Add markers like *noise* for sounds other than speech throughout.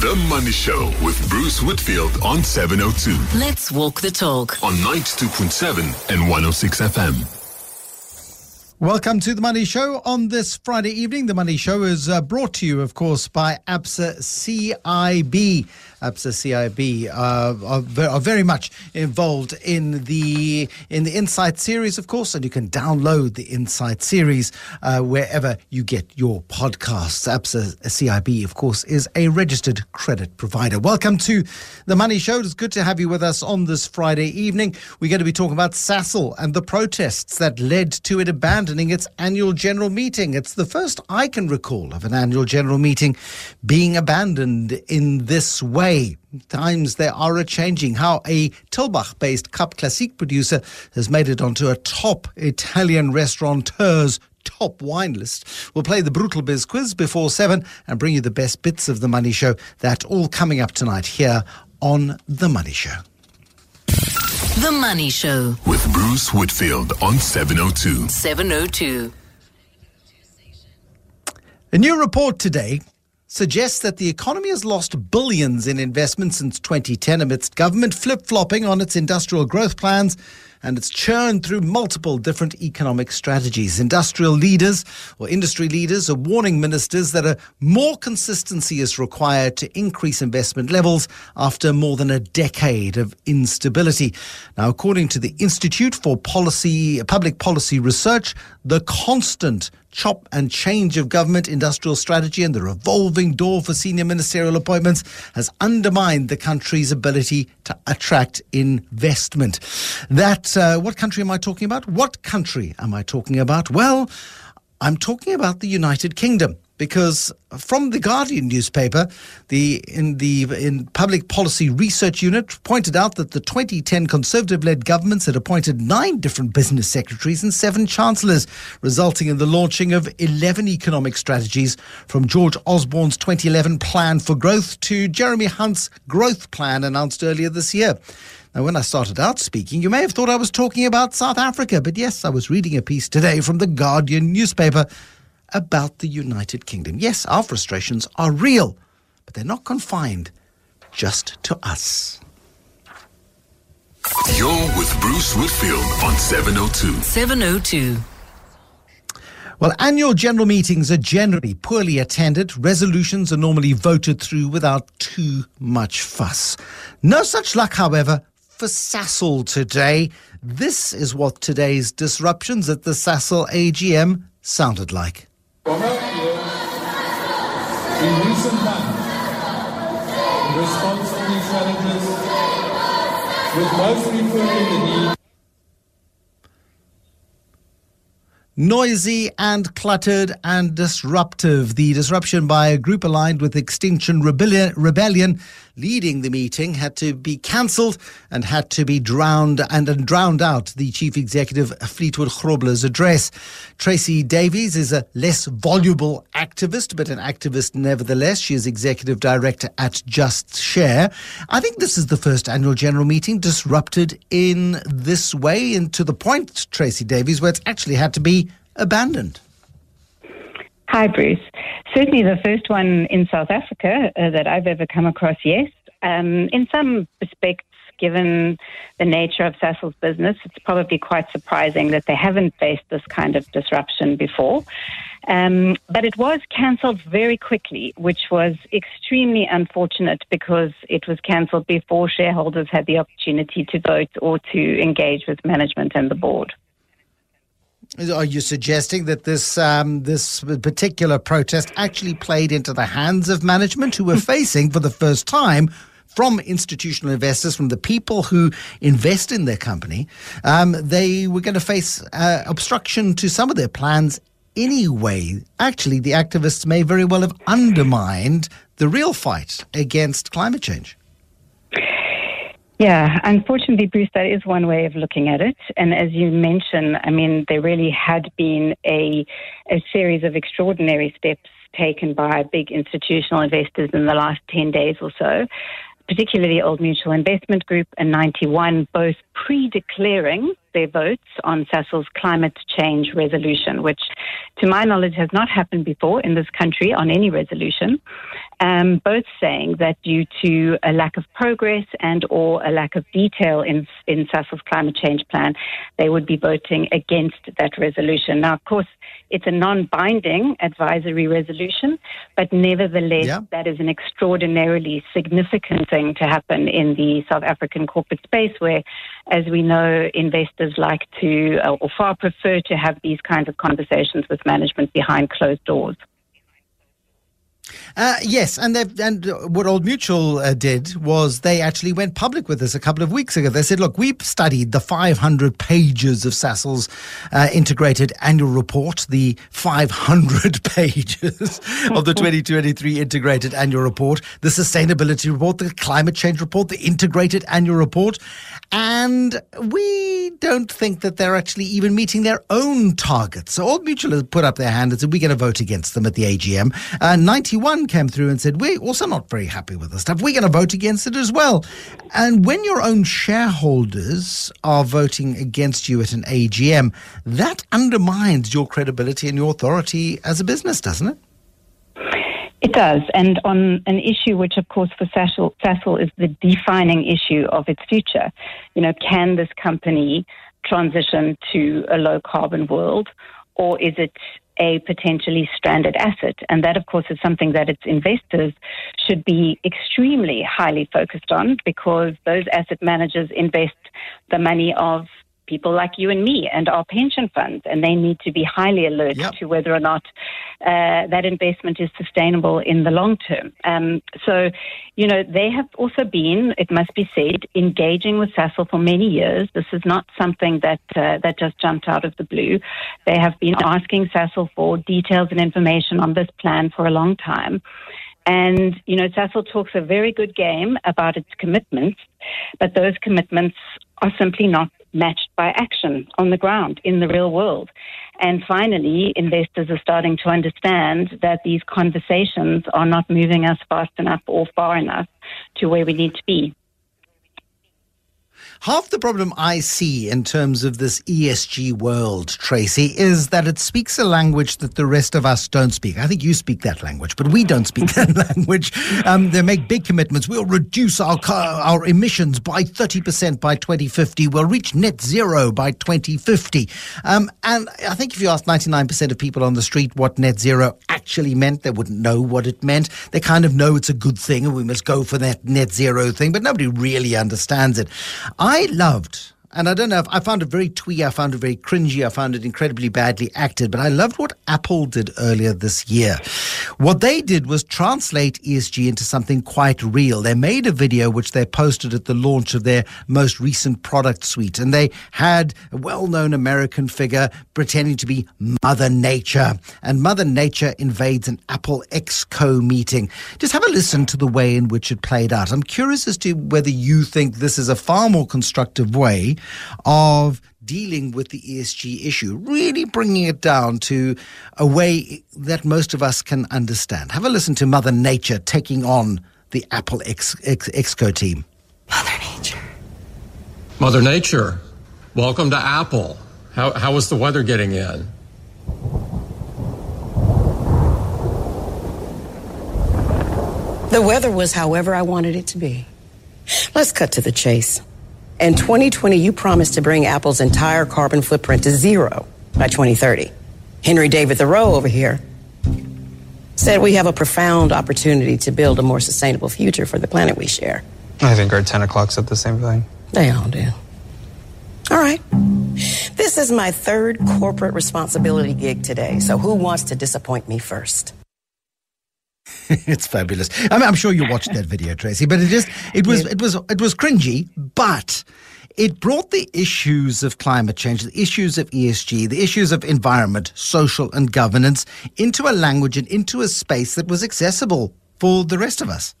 The Money Show with Bruce Whitfield on 702. Let's walk the talk. On 92.7 and 106 FM. Welcome to the Money Show on this Friday evening. The Money Show is uh, brought to you, of course, by ABSA CIB. ABSA CIB uh, are, very much involved in the in the Insight series, of course, and you can download the Insight series uh, wherever you get your podcasts. ABSA CIB, of course, is a registered credit provider. Welcome to the Money Show. It's good to have you with us on this Friday evening. We're going to be talking about Sasol and the protests that led to it abandoning its annual general meeting. It's the first I can recall of an annual general meeting being abandoned in this way. Times they are a changing. How a Tulbagh based Cap Classique producer has made it onto a top Italian restaurateur's top wine list. We'll play the Brutal Biz quiz before seven and bring you the best bits of the Money Show. That all coming up tonight here on The Money Show. The Money Show with Bruce Whitfield on 702. 702. A new report today suggests that the economy has lost billions in investment since 2010 amidst government flip flopping on its industrial growth plans and it's churned through multiple different economic strategies. Industrial leaders or industry leaders are warning ministers that a more consistency is required to increase investment levels after more than a decade of instability. Now, according to the Institute for Policy Public Policy Research, the constant chop and change of government industrial strategy and the revolving door for senior ministerial appointments has undermined the country's ability to attract investment. That, uh, what country am I talking about? What country am I talking about? Well, I'm talking about the United Kingdom because from the Guardian newspaper, the in the in public policy research unit pointed out that the 2010 Conservative-led governments had appointed nine different business secretaries and seven chancellors, resulting in the launching of 11 economic strategies, from George Osborne's 2011 Plan for Growth to Jeremy Hunt's Growth Plan announced earlier this year. Now, when I started out speaking, you may have thought I was talking about South Africa, but yes, I was reading a piece today from the Guardian newspaper about the United Kingdom. Yes, our frustrations are real, but they're not confined just to us. You're with Bruce Whitfield on 702. 702. Well, annual general meetings are generally poorly attended. Resolutions are normally voted through without too much fuss. No such luck, however, for Sasol today. This is what today's disruptions at the Sasol AGM sounded like. From our peers, in recent months, in response to these challenges, with most referring the need Noisy and cluttered and disruptive. The disruption by a group aligned with Extinction Rebellion leading the meeting had to be cancelled and had to be drowned and, and drowned out the chief executive Fleetwood Grobler's address. Tracey Davies is a less voluble activist, but an activist nevertheless. She is executive director at Just Share. I think this is the first annual general meeting disrupted in this way and to the point, Tracey Davies, where it's actually had to be abandoned. Hi, Bruce. Certainly the first one in South Africa uh, that I've ever come across, yes. Um, in some respects, given the nature of Sasol's business, it's probably quite surprising that they haven't faced this kind of disruption before. Um, but it was cancelled very quickly, which was extremely unfortunate because it was cancelled before shareholders had the opportunity to vote or to engage with management and the board. Are you suggesting that this um, this particular protest actually played into the hands of management who were *laughs* facing for the first time from institutional investors, from the people who invest in their company, um, they were going to face uh, obstruction to some of their plans anyway. Actually, the activists may very well have undermined the real fight against climate change. Yeah, unfortunately, Bruce, that is one way of looking at it. And as you mentioned, I mean, there really had been a, a series of extraordinary steps taken by big institutional investors in the last 10 days or so, particularly Old Mutual Investment Group and Ninety One, both pre declaring their votes on Sasol's climate change resolution, which, to my knowledge, has not happened before in this country on any resolution. Um, both saying that due to a lack of progress and or a lack of detail in in Sasol's climate change plan, they would be voting against that resolution. Now, of course, it's a non-binding advisory resolution, but nevertheless, Yeah. that is an extraordinarily significant thing to happen in the South African corporate space, where, as we know, investors like to uh, or far prefer to have these kinds of conversations with management behind closed doors. Uh, yes, and and what Old Mutual uh, did was they actually went public with this a couple of weeks ago. They said, "Look, we've studied the 500 pages of Sasol's uh, integrated annual report, the 500 *laughs* pages of the 2023 integrated annual report, the sustainability report, the climate change report, the integrated annual report, and we don't think that they're actually even meeting their own targets." So Old Mutual has put up their hand and said, "We're going to vote against them at the AGM." Uh, 90 21 came through and said, We're also not very happy with the stuff. We're going to vote against it as well. And when your own shareholders are voting against you at an AGM, that undermines your credibility and your authority as a business, doesn't it? It does, and on an issue which, of course, for Sasol, is the defining issue of its future. You know, can this company transition to a low carbon world, or is it a potentially stranded asset? And that, of course, is something that its investors should be extremely highly focused on because those asset managers invest the money of people like you and me and our pension funds, and they need to be highly alert Yep. to whether or not uh, that investment is sustainable in the long term. Um, so, you know, they have also been, it must be said, engaging with Sasol for many years. This is not something that uh, that just jumped out of the blue. They have been asking Sasol for details and information on this plan for a long time. And, you know, Sasol talks a very good game about its commitments, but those commitments are simply not matched by action on the ground in the real world. And finally, investors are starting to understand that these conversations are not moving us fast enough or far enough to where we need to be. Half the problem I see in terms of this ESG world, Tracey, is that it speaks a language that the rest of us don't speak. I think you speak that language, but we don't speak *laughs* that language. Um, they make big commitments. We'll reduce our car, our emissions by 30% by 2050. We'll reach net zero by 2050. Um, and I think if you ask 99% of people on the street what net zero actually meant, they wouldn't know what it meant. They kind of know it's a good thing and we must go for that net zero thing, but nobody really understands it. Loved, and I don't know if I found it very twee, I found it very cringy, I found it incredibly badly acted, but I loved what Apple did earlier this year. What they did was translate ESG into something quite real. They made a video which they posted at the launch of their most recent product suite, and they had a well known American figure pretending to be Mother Nature, and Mother Nature invades an Apple Exco meeting. Just have a listen to the way in which it played out. I'm curious as to whether you think this is a far more constructive way of dealing with the ESG issue, really bringing it down to a way that most of us can understand. Have a listen to Mother Nature taking on the Apple Ex- Ex- Exco team. Mother Nature, Mother Nature, welcome to Apple. How, how was the weather getting in? The weather was however I wanted it to be. Let's cut to the chase. In 2020, you promised to bring Apple's entire carbon footprint to zero by 2030. Henry David Thoreau over here said we have a profound opportunity to build a more sustainable future for the planet we share. I think our 10 o'clock said the same thing. They all do. All right. This is my third corporate responsibility gig today, so who wants to disappoint me first? *laughs* it's fabulous. I mean, I'm sure you watched that video, Tracey, but it just it was it was it was cringy, but it brought the issues of climate change, the issues of ESG, the issues of environment, social and governance into a language and into a space that was accessible for the rest of us.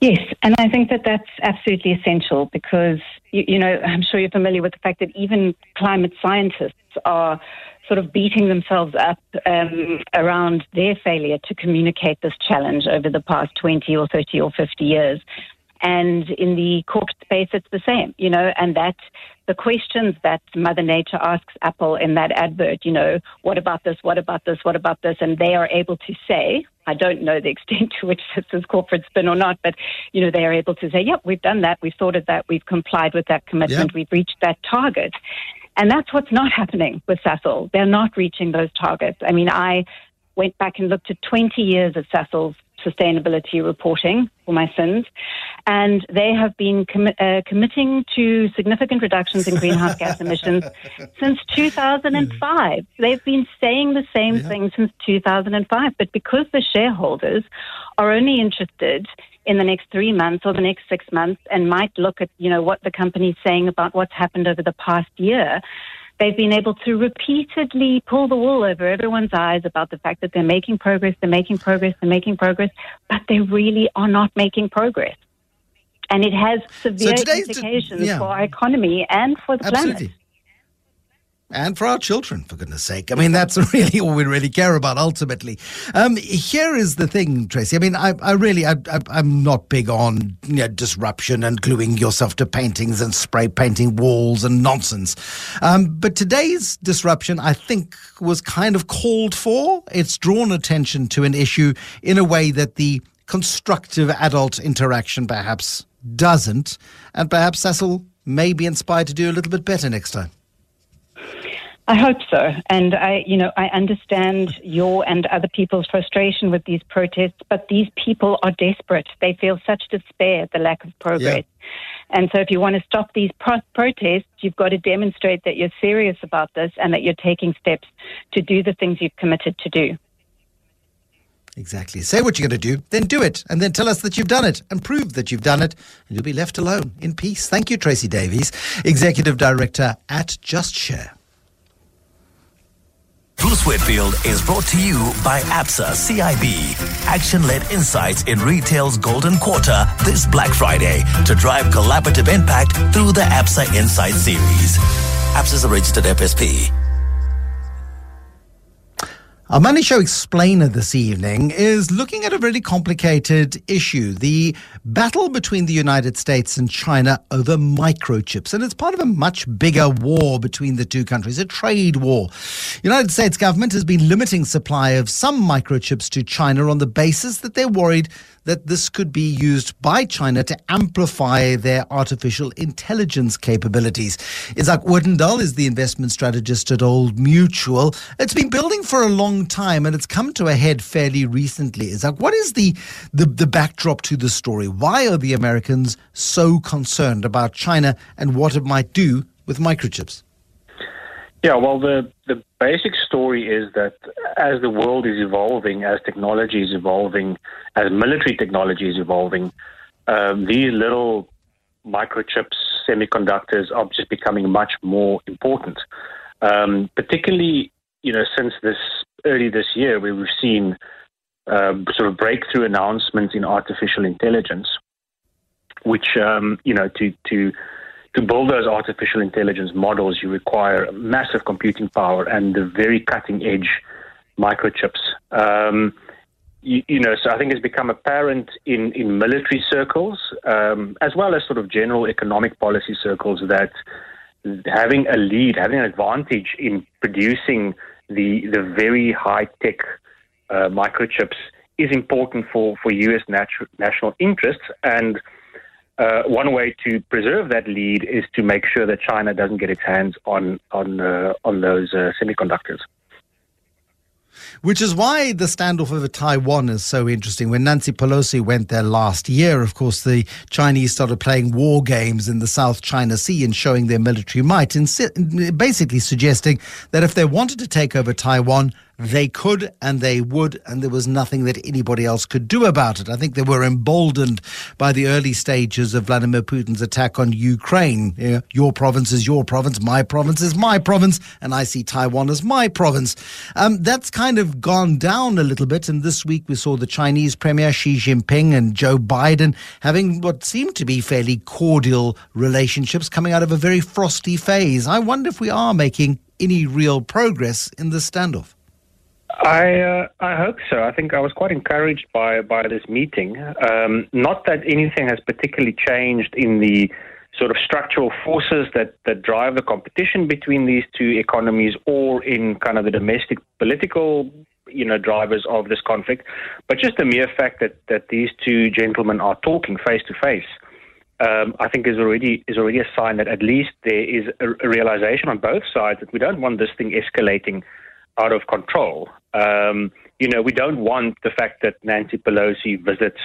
Yes, and I think that that's absolutely essential because, you, you know, I'm sure you're familiar with the fact that even climate scientists are sort of beating themselves up um, around their failure to communicate this challenge over the past 20 or 30 or 50 years. And in the corporate space, it's the same, you know, and that the questions that Mother Nature asks Apple in that advert, you know, what about this, what about this, what about this, and they are able to say, I don't know the *laughs* extent to which this is corporate spin or not, but, you know, they are able to say, yep, we've done that, we've sorted that, we've complied with that commitment, Yep. we've reached that target. And that's what's not happening with Sasol. They're not reaching those targets. I mean, I went back and looked at 20 years of Sasol's sustainability reporting for my sins, and they have been commi- uh, committing to significant reductions in greenhouse gas *laughs* emissions since 2005. They've been saying the same thing since 2005, but because the shareholders are only interested in the next three months or the next six months and might look at, you know, what the company's saying about what's happened over the past year, they've been able to repeatedly pull the wool over everyone's eyes about the fact that they're making progress, they're making progress, they're making progress, but they really are not making progress. And it has severe d- implications yeah. for our economy and for the planet. And for our children, for goodness sake. I mean, that's *laughs* really all we really care about ultimately. Um, here is the thing, Tracey. I mean, I, I really, I, I'm not big on you know, disruption and gluing yourself to paintings and spray painting walls and nonsense. Um, but today's disruption, I think, was kind of called for. It's drawn attention to an issue in a way that the constructive adult interaction perhaps doesn't. And perhaps Sasol may be inspired to do a little bit better next time. I hope so. And I, you know, I understand your and other people's frustration with these protests, but these people are desperate. They feel such despair at the lack of progress. And so if you want to stop these pro- protests, you've got to demonstrate that you're serious about this and that you're taking steps to do the things you've committed to do. Exactly. Say what you're going to do, then do it, and then tell us that you've done it and prove that you've done it, and you'll be left alone in peace. Thank you, Tracey Davies, Executive Director at Just Share. Bruce Whitfield is brought to you by ABSA CIB. Action led insights in retail's golden quarter this Black Friday to drive collaborative impact through the ABSA Insight series. ABSA is a registered FSP. Our Money Show explainer this evening is looking at a really complicated issue the battle between the United States and China over microchips. And it's part of a much bigger war between the two countries, a trade war. The United States government has been limiting supply of some microchips to China on the basis that they're worried that this could be used by China to amplify their artificial intelligence capabilities. Izak Odendaal is the investment strategist at Old Mutual. It's been building for a long time and it's come to a head fairly recently. Izak, what is the, the, the backdrop to the story? Why are the Americans so concerned about China and what it might do with microchips? Yeah, well, the, the basic story is that as the world is evolving, as technology is evolving, as military technology is evolving, um, these little microchips, semiconductors are just becoming much more important. Um, particularly, you know, since this early this year, where we've seen um, sort of breakthrough announcements in artificial intelligence, which um, you know to to to build those artificial intelligence models, you require massive computing power and the very cutting edge microchips. Um, you, you, know, so I think it's become apparent in, in military circles, um, as well as sort of general economic policy circles, that having a lead, having an advantage in producing the the very high tech uh, microchips is important for for U.S. Natu- national interests and. Uh, one way to preserve that lead is to make sure that China doesn't get its hands on on uh, on those uh, semiconductors. Which is why the standoff over Taiwan is so interesting. When Nancy Pelosi went there last year, of course, the Chinese started playing war games in the South China Sea and showing their military might, and basically suggesting that if they wanted to take over Taiwan, they could and they would, and there was nothing that anybody else could do about it. I think they were emboldened by the early stages of Vladimir Putin's attack on Ukraine. You know, your province is your province, my province is my province, and I see Taiwan as my province. Um, that's kind of gone down a little bit, and this week we saw the Chinese Premier Xi Jinping and Joe Biden having what seemed to be fairly cordial relationships coming out of a very frosty phase. I wonder if we are making any real progress in this standoff. I uh, I hope so. I think I was quite encouraged by by this meeting. Um, not that anything has particularly changed in the sort of structural forces that, that drive the competition between these two economies or in kind of the domestic political you know drivers of this conflict, but just the mere fact that, that these two gentlemen are talking face to face um, I think is already is already a sign that at least there is a, a, realization on both sides that we don't want this thing escalating out of control. Um, you know, we don't want the fact that Nancy Pelosi visits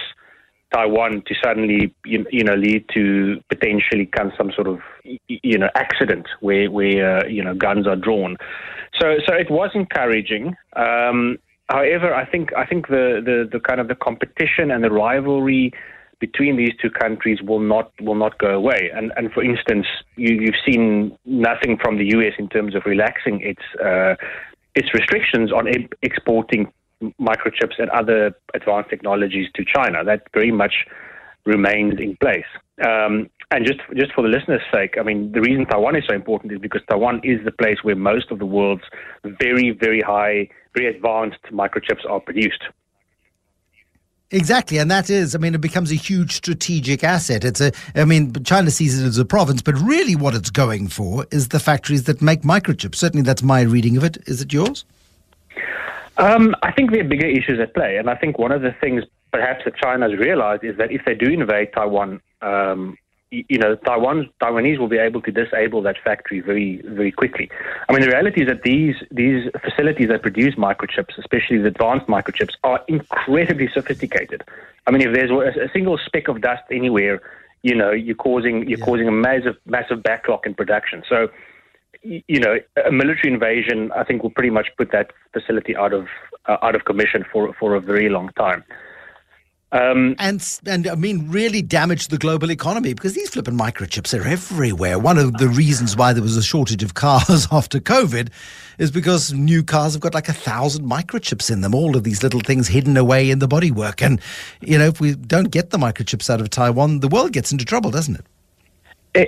Taiwan to suddenly you, you know lead to potentially come some sort of you know accident where where uh, you know guns are drawn. So so it was encouraging. Um, however, I think I think the, the the kind of the competition and the rivalry between these two countries will not will not go away. And and for instance, you, have seen nothing from the U.S. in terms of relaxing its uh, its restrictions on exporting microchips and other advanced technologies to China. That very much remains in place. Um, and just just for the listeners' sake, I mean, the reason Taiwan is so important is because Taiwan is the place where most of the world's very very high, very advanced microchips are produced. Exactly, and that is, I mean, it becomes a huge strategic asset. It's a, I mean, China sees it as a province, but really what it's going for is the factories that make microchips. Certainly, that's my reading of it. Is it yours? Um, I think there are bigger issues at play, and I think one of the things perhaps that China has realized is that if they do invade Taiwan, um, you know, Taiwan Taiwanese will be able to disable that factory very, very quickly. I mean, the reality is that these these facilities that produce microchips, especially the advanced microchips, are incredibly sophisticated. I mean, if there's a single speck of dust anywhere, you know, you're causing you're yeah. causing a massive massive backlog in production. So, you know, a military invasion, I think, will pretty much put that facility out of uh, out of commission for for a very long time. Um, and and I mean, really damage the global economy because these flipping microchips are everywhere. One of the reasons why there was a shortage of cars *laughs* after COVID is because new cars have got like a thousand microchips in them. All of these little things hidden away in the bodywork, and you know, if we don't get the microchips out of Taiwan, the world gets into trouble, doesn't it?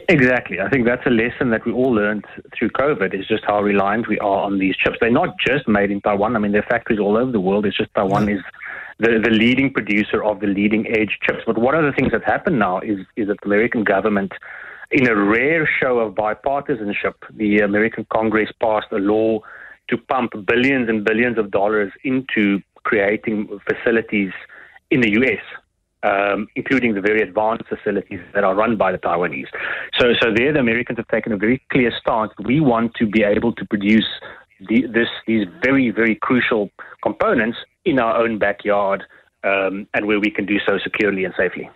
Exactly. I think that's a lesson that we all learned through COVID is just how reliant we are on these chips. They're not just made in Taiwan. I mean, there are factories all over the world. It's just Taiwan is the, the leading producer of the leading edge chips. But one of the things that happened now is, is that the American government, in a rare show of bipartisanship, the American Congress passed a law to pump billions and billions of dollars into creating facilities in the U.S. Um, including the very advanced facilities that are run by the Taiwanese. So, so there, the Americans have taken a very clear stance. We want to be able to produce the, this, these very, very crucial components in our own backyard um, and where we can do so securely and safely.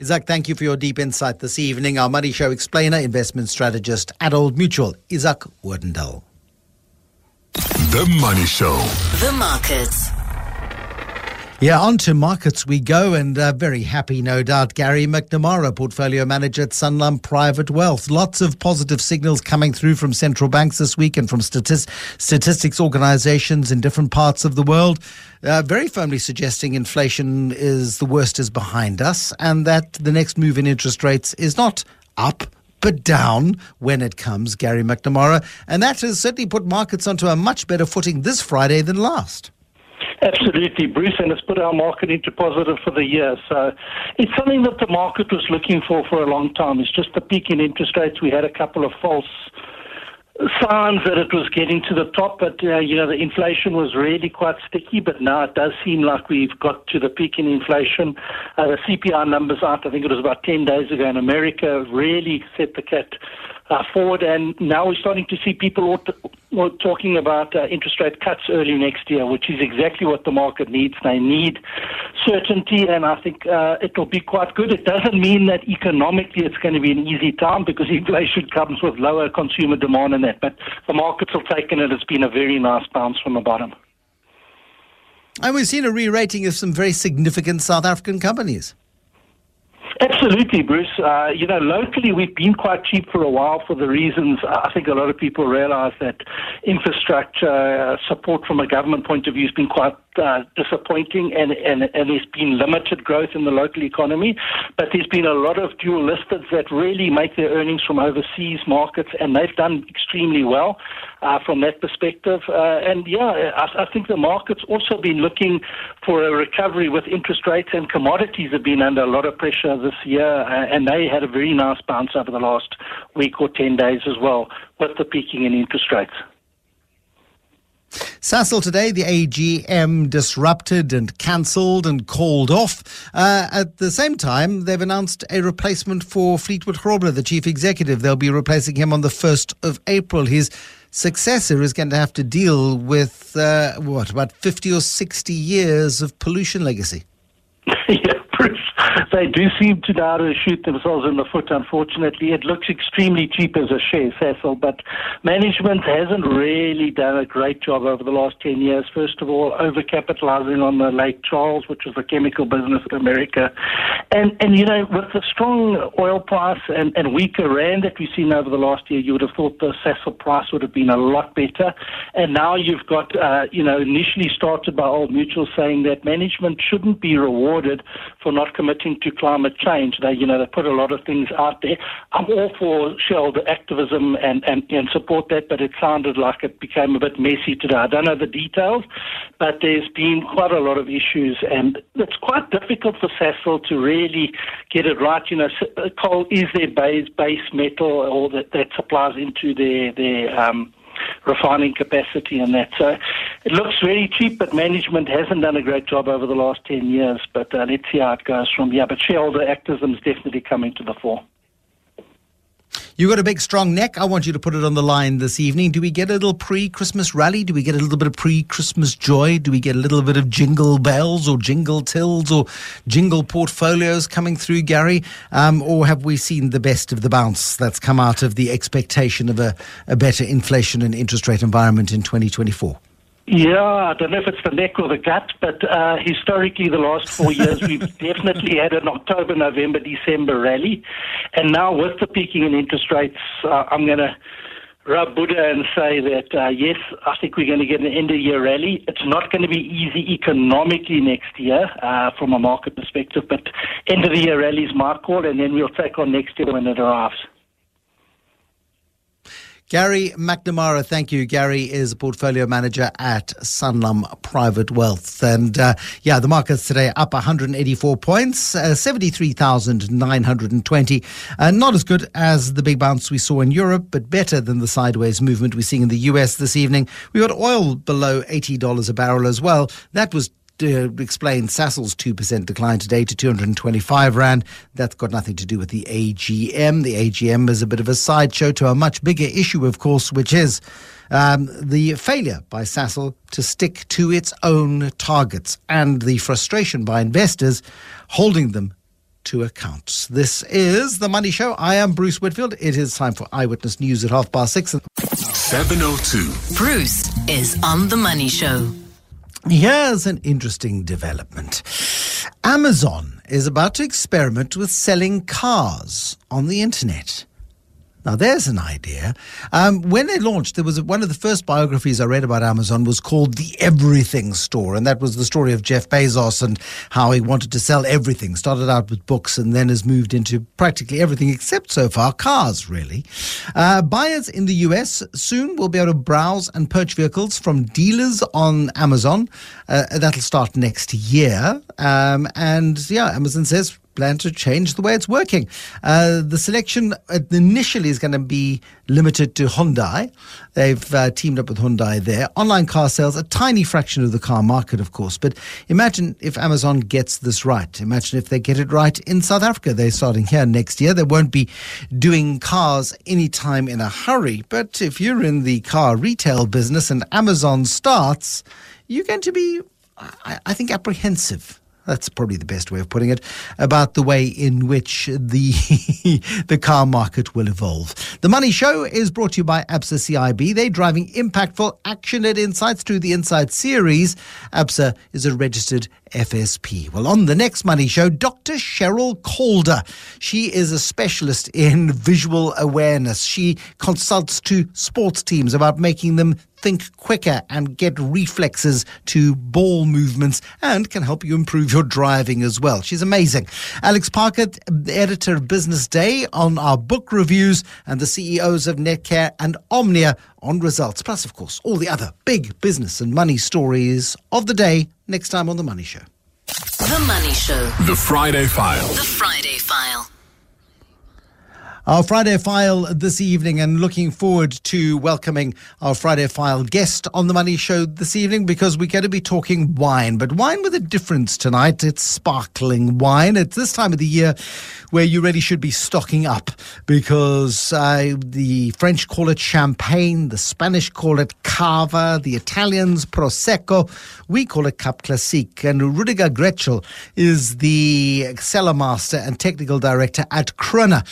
Izak, thank you for your deep insight this evening. Our Money Show explainer, investment strategist at Old Mutual, Izak Odendaal. The Money Show. The markets. Yeah, on to markets we go, and uh, very happy, no doubt. Gary McNamara, portfolio manager at Sanlam Private Wealth. Lots of positive signals coming through from central banks this week and from statist- statistics organizations in different parts of the world, uh, very firmly suggesting inflation is the worst is behind us, and that the next move in interest rates is not up, but down when it comes, Gary McNamara. And that has certainly put markets onto a much better footing this Friday than last. Absolutely, Bruce, and it's put our market into positive for the year. So it's something that the market was looking for for a long time. It's just the peak in interest rates. We had a couple of false signs that it was getting to the top, but uh, you know the inflation was really quite sticky. But now it does seem like we've got to the peak in inflation. Uh, the CPI numbers out, I think it was about 10 days ago in America, really set the cat uh, forward, and now we're starting to see people talking about uh, interest rate cuts early next year, which is exactly what the market needs. They need certainty, and I think uh, it will be quite good. It doesn't mean that economically it's going to be an easy time because inflation comes with lower consumer demand and that, but the markets have taken it. It's been a very nice bounce from the bottom. And we've seen a re rating of some very significant South African companies. Absolutely, Bruce. Uh, you know, locally we've been quite cheap for a while for the reasons I think a lot of people realize that infrastructure uh, support from a government point of view has been quite uh, disappointing, and, and and there's been limited growth in the local economy. But there's been a lot of dual listeds that really make their earnings from overseas markets, and they've done extremely well uh, from that perspective. Uh, and yeah, I, I think the market's also been looking for a recovery with interest rates and commodities have been under a lot of pressure this year, uh, and they had a very nice bounce over the last week or 10 days as well with the peaking in interest rates. Sasol today, the AGM disrupted and cancelled and called off. Uh, at the same time, they've announced a replacement for Fleetwood Grobler, the chief executive. They'll be replacing him on the 1st of April. His successor is going to have to deal with, uh, what, about 50 or 60 years of pollution legacy. *laughs* *laughs* yeah, They do seem to how to shoot themselves in the foot, unfortunately. It looks extremely cheap as a share, Sasol, but management hasn't really done a great job over the last 10 years. First of all, overcapitalizing on the Lake Charles, which was a chemical business in America. And, and you know, with the strong oil price and, and weaker rand that we've seen over the last year, you would have thought the Sasol price would have been a lot better. And now you've got, uh, you know, initially started by Old Mutual saying that management shouldn't be rewarded for not committing to climate change. They, you know, they put a lot of things out there. I'm all for shareholder activism and, and, and support that, but it sounded like it became a bit messy today. I don't know the details, but there's been quite a lot of issues, and it's quite difficult for Sasol to really get it right. You know, coal is their base base metal, or that, that supplies into their their um, refining capacity and that. So it looks very cheap, but management hasn't done a great job over the last 10 years. But uh, let's see how it goes from here. But shareholder activism is definitely coming to the fore. You got a big strong neck. I want you to put it on the line this evening. Do we get a little pre-Christmas rally? Do we get a little bit of pre-Christmas joy? Do we get a little bit of jingle bells or jingle tills or jingle portfolios coming through, Gary? Um, or have we seen the best of the bounce that's come out of the expectation of a, a better inflation and interest rate environment in 2024? Yeah, I don't know if it's the neck or the gut, but uh, historically, the last four years, we've *laughs* definitely had an October, November, December rally. And now, with the peaking in interest rates, uh, I'm going to rub Buddha and say that, uh, yes, I think we're going to get an end of year rally. It's not going to be easy economically next year uh, from a market perspective, but end of the year rally is my call, and then we'll take on next year when it arrives. Gary McNamara, thank you. Gary is a portfolio manager at Sanlam Private Wealth. And uh, yeah, the markets today up 184 points, uh, 73,920. Uh, not as good as the big bounce we saw in Europe, but better than the sideways movement we're seeing in the US this evening. We got oil below $80 a barrel as well. That was uh, explain Sasol's 2% decline today to 225 Rand. That's got nothing to do with the AGM. The AGM is a bit of a sideshow to a much bigger issue, of course, which is um, the failure by Sasol to stick to its own targets and the frustration by investors holding them to account. This is The Money Show. I am Bruce Whitfield. It is time for Eyewitness News at half past six. 702. Bruce is on The Money Show. Here's an interesting development. Amazon is about to experiment with selling cars on the internet. Now, there's an idea. Um, when they launched, there was one of the first biographies I read about Amazon was called The Everything Store. And that was the story of Jeff Bezos and how he wanted to sell everything. Started out with books and then has moved into practically everything except so far cars, really. Uh, buyers in the US soon will be able to browse and purchase vehicles from dealers on Amazon. Uh, that'll start next year. Um, and yeah, Amazon says plan to change the way it's working. Uh, the selection initially is going to be limited to Hyundai. They've uh, teamed up with Hyundai there. Online car sales, a tiny fraction of the car market, of course. But imagine if Amazon gets this right. Imagine if they get it right in South Africa. They're starting here next year. They won't be doing cars anytime in a hurry. But if you're in the car retail business and Amazon starts, you're going to be, I, I think, apprehensive that's probably the best way of putting it, about the way in which the *laughs* the car market will evolve. The Money Show is brought to you by ABSA CIB. They're driving impactful, action-led insights through the Insight series. ABSA is a registered FSP. Well, on the next Money Show, Dr. Sherylle Calder. She is a specialist in visual awareness. She consults to sports teams about making them think quicker and get reflexes to ball movements and can help you improve your driving as well. She's amazing. Alex Parker, editor of Business Day, on our book reviews and the CEOs of Netcare and Omnia on results. Plus, of course, all the other big business and money stories of the day next time on The Money Show. The Money Show. The Friday File. The Friday File. Our Friday File this evening, and looking forward to welcoming our Friday File guest on the Money Show this evening because we're going to be talking wine, but wine with a difference tonight. It's sparkling wine. It's this time of the year where you really should be stocking up because uh, the French call it champagne, the Spanish call it cava, the Italians prosecco, we call it Cap Classique. And Rudiger Gretschel is the cellar master and technical director at Krone.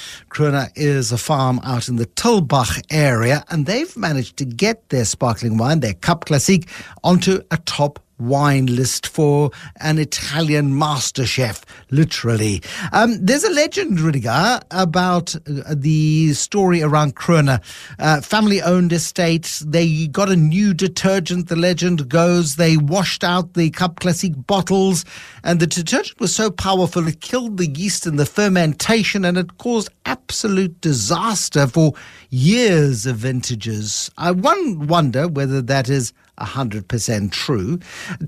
Is a farm out in the Tulbagh area, and they've managed to get their sparkling wine, their Cap Classique, onto a top wine list for an Italian master chef, literally. Um, there's a legend, Rudiger, about uh, the story around Krone. Uh, family owned estate. They got a new detergent, the legend goes. They washed out the Cap Classique bottles, and the detergent was so powerful it killed the yeast in the fermentation and it caused absolute disaster for years of vintages. I one wonder whether that is 100% true.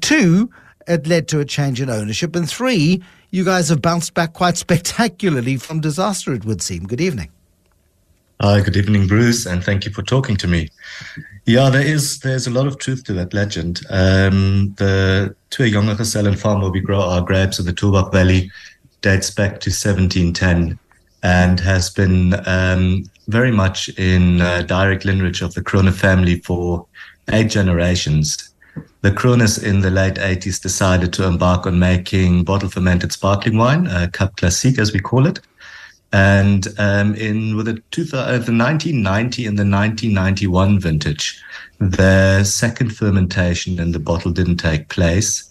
Two, it led to a change in ownership. And three, you guys have bounced back quite *laughs* spectacularly from disaster, it would seem. Good evening. Hi, good evening, Bruce, and thank you for talking to me. Yeah, there is there's a lot of truth to that legend. Um, the Twee Jonge Gezellen farm where we grow our grapes in the Tulbagh Valley dates back to 1710 and has been um, very much in uh, direct lineage of the Krone family for eight generations. The Krones in the late 80s decided to embark on making bottle fermented sparkling wine, uh, Cap Classique as we call it. And um, in with the, two, uh, the 1990 and the 1991 vintage, the second fermentation in the bottle didn't take place.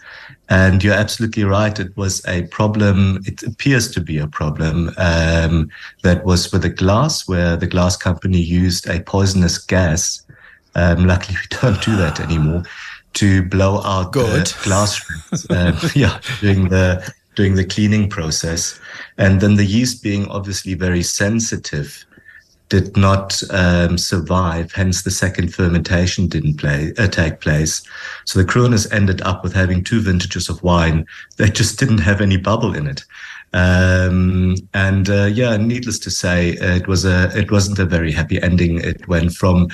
And you're absolutely right. It was a problem. It appears to be a problem um, that was with the glass, where the glass company used a poisonous gas um, luckily, *laughs* we don't do that anymore. To blow out Good. the glass, *laughs* uh, *laughs* yeah, during the during the cleaning process, and then the yeast being obviously very sensitive, did not um, survive. Hence, the second fermentation didn't play, uh, take place. So the Krones ended up with having two vintages of wine that just didn't have any bubble in it. Um, and uh, yeah, needless to say, it was a it wasn't a very happy ending. It went from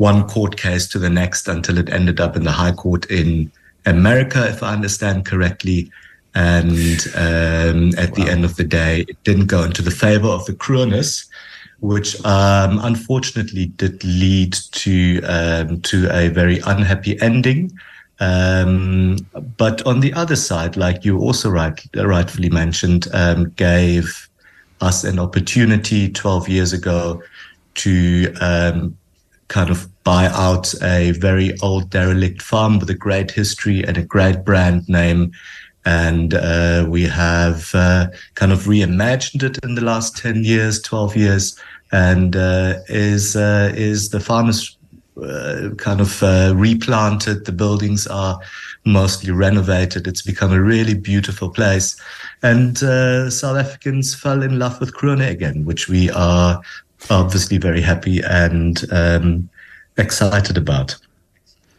one court case to the next until it ended up in the High Court in America, if I understand correctly. And um, at wow. the end of the day, it didn't go into the favor of the Krones, which um, unfortunately did lead to um, to a very unhappy ending. Um, but on the other side, like you also right, rightfully mentioned, um, gave us an opportunity 12 years ago to um, kind of buy out a very old derelict farm with a great history and a great brand name. And uh, we have uh, kind of reimagined it in the last 10 years, 12 years, and uh, is, uh, is the farmers uh, kind of uh, replanted. The buildings are mostly renovated. It's become a really beautiful place. And South Africans fell in love with Krone again, which we are obviously very happy and um, excited about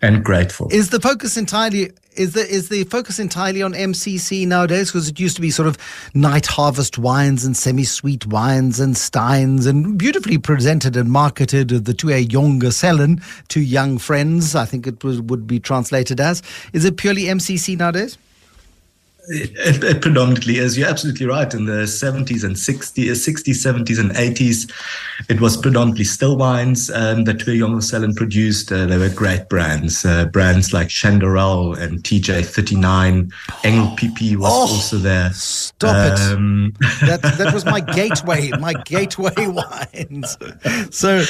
and grateful. Is the focus entirely is the is the focus entirely on MCC nowadays? Because it used to be sort of night harvest wines and semi-sweet wines and steins and beautifully presented and marketed the Twee Jonge Gezellen, two young friends. I think it was, would be translated as. Is it purely MCC nowadays? It, it, predominantly is. You're absolutely right. In the 70s and 60s, 60s, 70s, and 80s, it was predominantly still wines um, that Twee Jonge Gezellen produced. Uh, they were great brands, uh, brands like Schanderl and TJ39. Engel PP was oh, also there. Stop um, it! that that was my gateway, my gateway *laughs* wines. So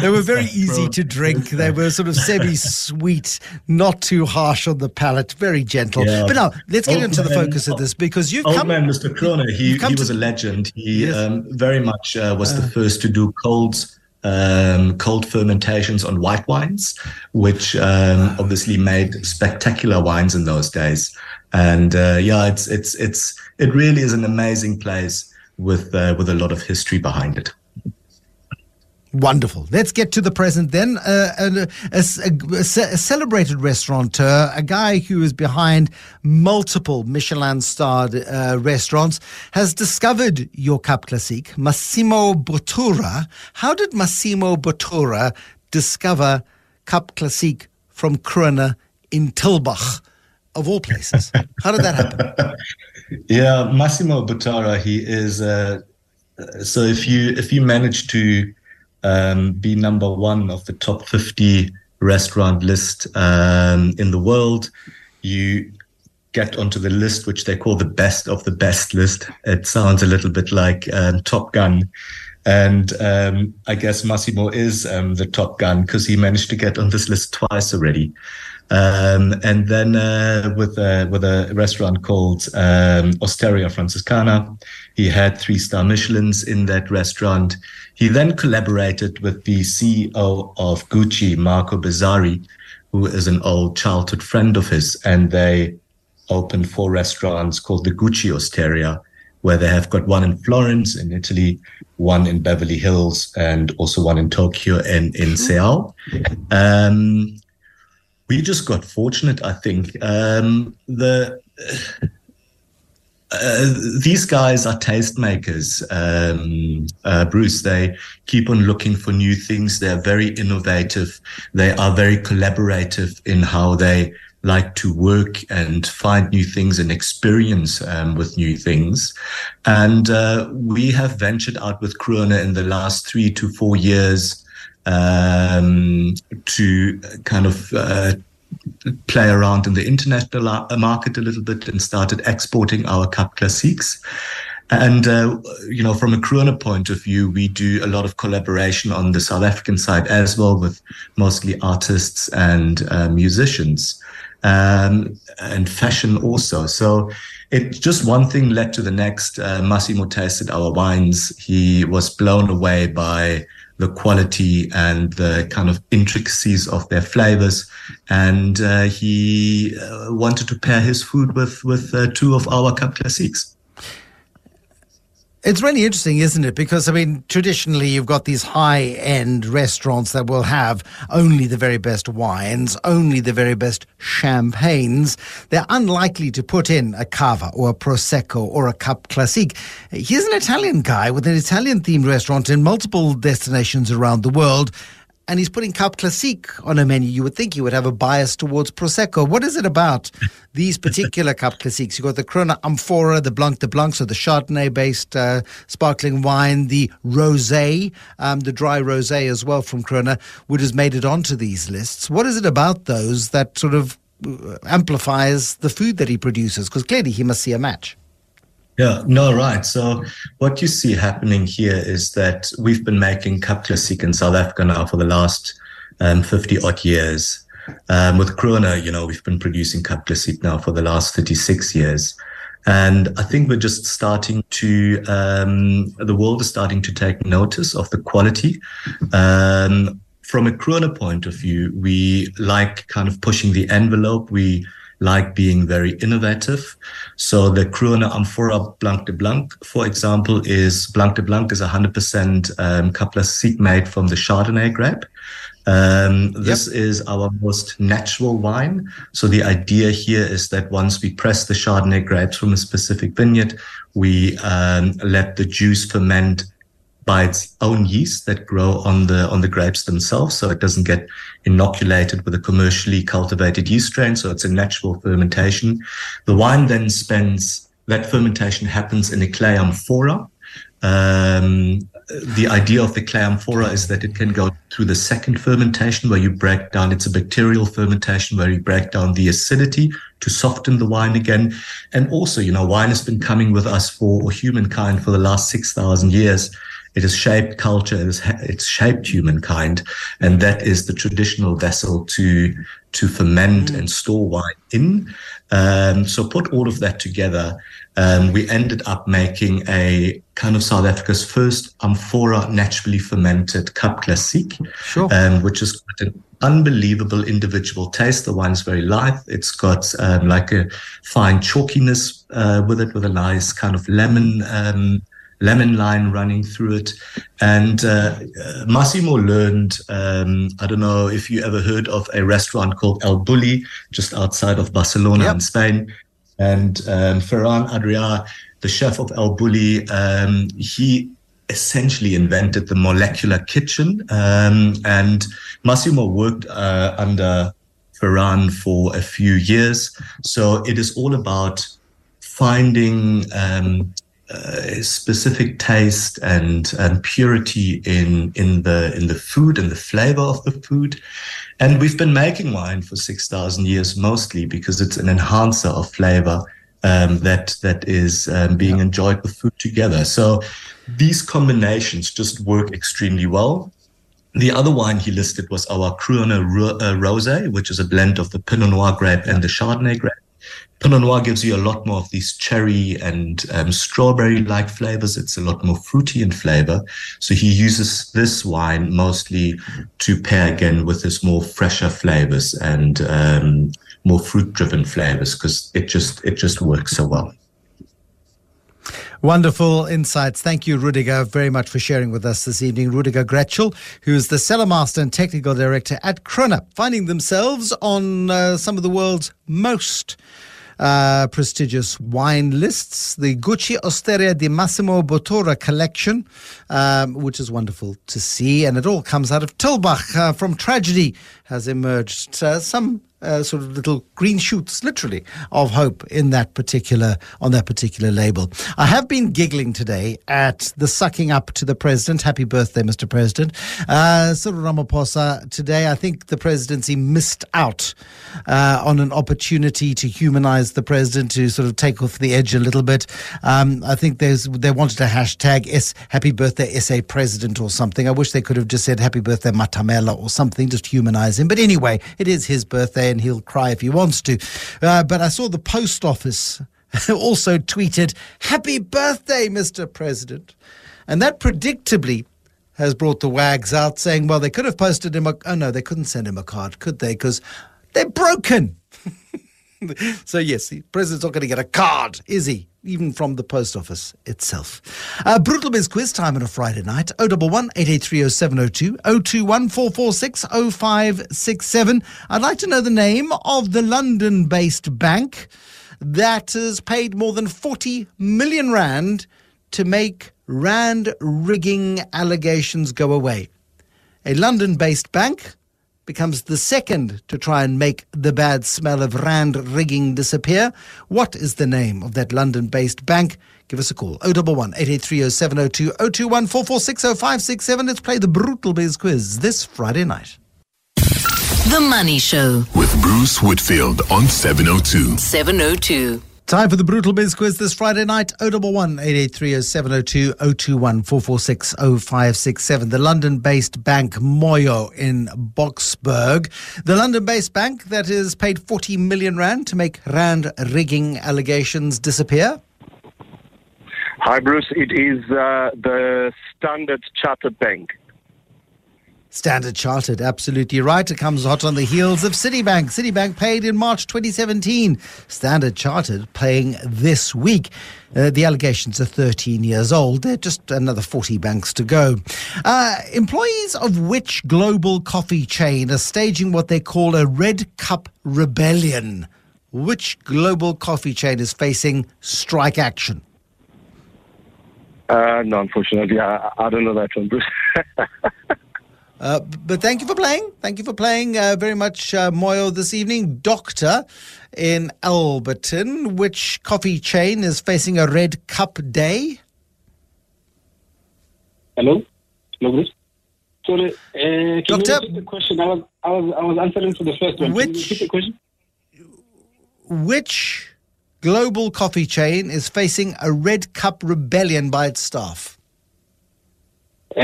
they were very easy to drink. They were sort of semi-sweet, not too harsh on the palate, very gentle. Yeah. But now let's get into the focus of this because you've old come. man, Mr. Krone, he, he was a legend. He yes. um, very much uh, was uh, the first to do colds. Um, cold fermentations on white wines, which um, obviously made spectacular wines in those days. And uh, yeah, it's it's it's it really is an amazing place with uh, with a lot of history behind it. Wonderful. Let's get to the present then. Uh, a, a, a, a, celebrated restaurateur, a guy who is behind multiple Michelin starred uh, restaurants, has discovered your Cap Classique, Massimo Bottura. How did Massimo Bottura discover Cap Classique from Krone in Tulbagh, of all places? How did that happen? *laughs* yeah, Massimo Bottura, he is. Uh, so if you if you manage to um, be number one of the top 50 restaurant list um, in the world. You get onto the list, which they call the best of the best list. It sounds a little bit like um, Top Gun. And um, I guess Massimo is um, the Top Gun because he managed to get on this list twice already. Um, and then uh, with a with a restaurant called um, Osteria Francescana, he had three star Michelin's in that restaurant. He then collaborated with the CEO of Gucci, Marco Bizzarri, who is an old childhood friend of his, and they opened four restaurants called the Gucci Osteria, where they have got one in Florence in Italy, one in Beverly Hills, and also one in Tokyo and in Seoul. Um, we just got fortunate, I think. Um, the uh, these guys are tastemakers, um, uh, Bruce. They keep on looking for new things. They're very innovative. They are very collaborative in how they like to work and find new things and experience um, with new things. And uh, we have ventured out with Krone in the last three to four years um, to kind of uh, play around in the international uh, market a little bit and started exporting our Cap Classiques. And, uh, you know, from a Krone point of view, we do a lot of collaboration on the South African side as well with mostly artists and uh, musicians um, and fashion also. So it just one thing led to the next. Uh, Massimo tasted our wines. He was blown away by the quality and the kind of intricacies of their flavors. And uh, he uh, wanted to pair his food with with uh, two of our Cap Classiques. It's really interesting, isn't it? Because, I mean, traditionally you've got these high end restaurants that will have only the very best wines, only the very best champagnes. They're unlikely to put in a cava or a prosecco or a Cap Classique. Here's an Italian guy with an Italian themed restaurant in multiple destinations around the world and he's putting Cap Classique on a menu. You would think he would have a bias towards Prosecco. What is it about *laughs* these particular Cap Classiques? You've got the Krone Amphora, the Blanc de Blanc, so the Chardonnay based uh, sparkling wine, the Rosé, um, the dry Rosé as well from Krone, which has made it onto these lists. What is it about those that sort of uh, amplifies the food that he produces? Because clearly he must see a match. Yeah, no, right. So what you see happening here is that we've been making Cap Classique in South Africa now for the last um, 50 odd years. Um, with Krone, you know, we've been producing Cap Classique now for the last 36 years. And I think we're just starting to, um, the world is starting to take notice of the quality. Um, from a Krone point of view, we like kind of pushing the envelope. We like being very innovative. So the Krone Amphora Blanc de Blanc, for example, is Blanc de Blanc is 100% um, Cap Classique made from the Chardonnay grape. Um, this yep. is our most natural wine. So the idea here is that once we press the Chardonnay grapes from a specific vineyard, we um, let the juice ferment by its own yeast that grow on the on the grapes themselves, so it doesn't get inoculated with a commercially cultivated yeast strain. So it's a natural fermentation. The wine then spends that fermentation happens in a clay amphora. Um, the idea of the clay amphora is that it can go through the second fermentation where you break down, it's a bacterial fermentation where you break down the acidity to soften the wine again. And also, you know, wine has been coming with us for humankind for the last 6,000 years. It has shaped culture. It has, it's shaped humankind. And that is the traditional vessel to, to ferment and store wine in. Um, so put all of that together. Um, we ended up making a kind of South Africa's first amphora naturally fermented Cap Classique, sure. um, which is quite an unbelievable individual taste. The wine's very light. It's got um, like a fine chalkiness uh, with it, with a nice kind of lemon um, lemon line running through it. And uh, Massimo learned, um, I don't know if you ever heard of a restaurant called El Bulli, just outside of Barcelona yep. in Spain. And um, Ferran Adrià, the chef of El Bulli, um, he essentially invented the molecular kitchen. Um, and Massimo worked uh, under Ferran for a few years. So it is all about finding um, uh, specific taste and and purity in in the in the food and the flavor of the food. And we've been making wine for six thousand years mostly because it's an enhancer of flavor um, that that is um, being yeah. enjoyed with food together. So these combinations just work extremely well. The other wine he listed was our Krone uh, Rosé, which is a blend of the Pinot Noir grape and the Chardonnay grape. Pinot Noir gives you a lot more of these cherry and um, strawberry-like flavors. It's a lot more fruity in flavor. So he uses this wine mostly to pair again with his more fresher flavors and um, more fruit-driven flavors because it just it just works so well. Wonderful insights. Thank you, Rudiger, very much for sharing with us this evening. Rudiger Gretschel, who is the cellar master and technical director at Krone, finding themselves on uh, some of the world's most uh, prestigious wine lists. The Gucci Osteria di Massimo Bottura collection, um, which is wonderful to see. And it all comes out of Tulbagh. Uh, from tragedy has emerged uh, some uh, sort of little green shoots, literally, of hope in that particular on that particular label. I have been giggling today at the sucking up to the president. Happy birthday, Mr. President. Uh, Cyril Ramaphosa. Today, I think the presidency missed out uh, on an opportunity to humanize the president, to sort of take off the edge a little bit. Um, I think there's they wanted a hashtag S Happy Birthday SA President or something. I wish they could have just said Happy Birthday Matamela or something, just humanize him. But anyway, it is his birthday and he'll cry if he wants to. Uh, but I saw the post office *laughs* also tweeted, Happy birthday, Mr. President. And that predictably has brought the wags out saying, well, they could have posted him a, oh no, they couldn't send him a card, could they? Because they're broken. *laughs* so yes, the president's not going to get a card, is he? Even from the post office itself. Uh, Brutal Biz quiz time on a Friday night. 011 8830702 021 446 0567. I'd like to know the name of the London based bank that has paid more than 40 million rand to make rand rigging allegations go away. A London based bank becomes the second to try and make the bad smell of rand rigging disappear. What is the name of that London based bank? Give us a call 011 8830702 021 4460567. Let's play the Brutal Biz quiz this Friday night. The Money Show with Bruce Whitfield on 702. 702. Time for the Brutal Biz quiz this Friday night. 011 8830702 021 446 0567. The London based bank Moyo in Boksburg. The London based bank that has paid 40 million Rand to make Rand rigging allegations disappear. Hi, Bruce. It is uh, the Standard Chartered Bank. Standard Chartered, absolutely right. It comes hot on the heels of Citibank. Citibank paid in March 2017. Standard Chartered paying this week. Uh, the allegations are 13 years old. They're just another 40 banks to go. Uh, employees of which global coffee chain are staging what they call a red cup rebellion? Which global coffee chain is facing strike action? Uh, no, unfortunately, I, I don't know that one, Bruce. *laughs* Uh, but thank you for playing. Thank you for playing uh, very much, uh, Moyo, this evening. Doctor in Alberton, which coffee chain is facing a red cup day? Hello? Hello, Bruce? Sorry, uh, can Doctor? the question? I was, I was, I was answering for the first one. Which-? Which global coffee chain is facing a red cup rebellion by its staff? Uh,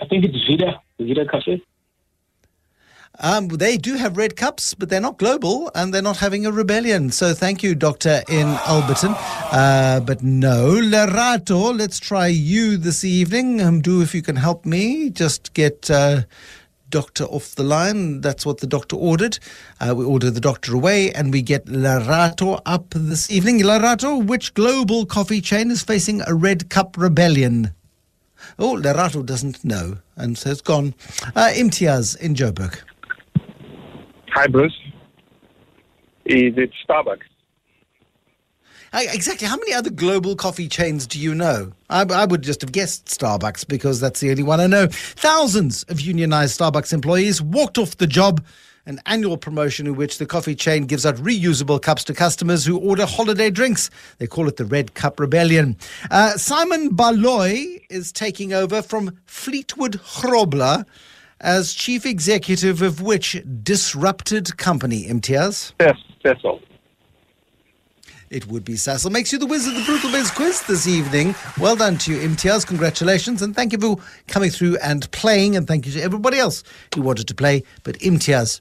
I think it's Vida, Vida Cafe. Um, they do have red cups, but they're not global and they're not having a rebellion. So thank you, Doctor in Alberton. Uh, but no, Lerato, let's try you this evening. Um, do if you can help me. Just get uh, Doctor off the line. That's what the doctor ordered. Uh, we order the doctor away and we get Lerato up this evening. Lerato, which global coffee chain is facing a red cup rebellion? Oh, Lerato doesn't know, and so it's gone. Uh, Imtiaz in Joburg. Hi, Bruce. Is it Starbucks? I, exactly. How many other global coffee chains do you know? I, I would just have guessed Starbucks because that's the only one I know. Thousands of unionized Starbucks employees walked off the job. An annual promotion in which the coffee chain gives out reusable cups to customers who order holiday drinks. They call it the Red Cup Rebellion. Uh, Simon Baloyi is taking over from Fleetwood Grobler as chief executive of which disrupted company, Imtiaz? Yes, all. It would be Sasol. Makes you the whiz of the Brutal Biz quiz this evening. Well done to you, Imtiaz. Congratulations. And thank you for coming through and playing. And thank you to everybody else who wanted to play. But Imtiaz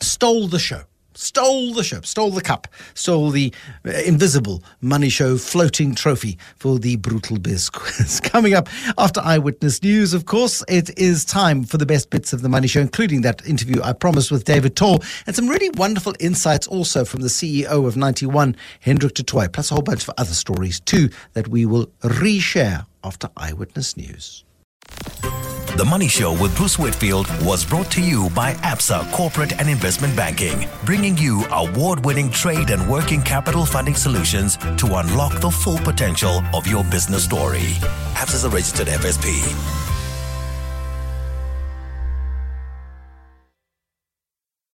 stole the show. Stole the show, stole the cup, stole the uh, invisible money show floating trophy for the Brutal Biz *laughs* quiz. Coming up after Eyewitness News, of course, it is time for the best bits of the money show, including that interview I promised with David Tor, and some really wonderful insights also from the CEO of Ninety One, Hendrik du Toit, plus a whole bunch of other stories too that we will reshare after Eyewitness News. The Money Show with Bruce Whitfield was brought to you by ABSA Corporate and Investment Banking, bringing you award winning trade and working capital funding solutions to unlock the full potential of your business story. ABSA is a registered FSP.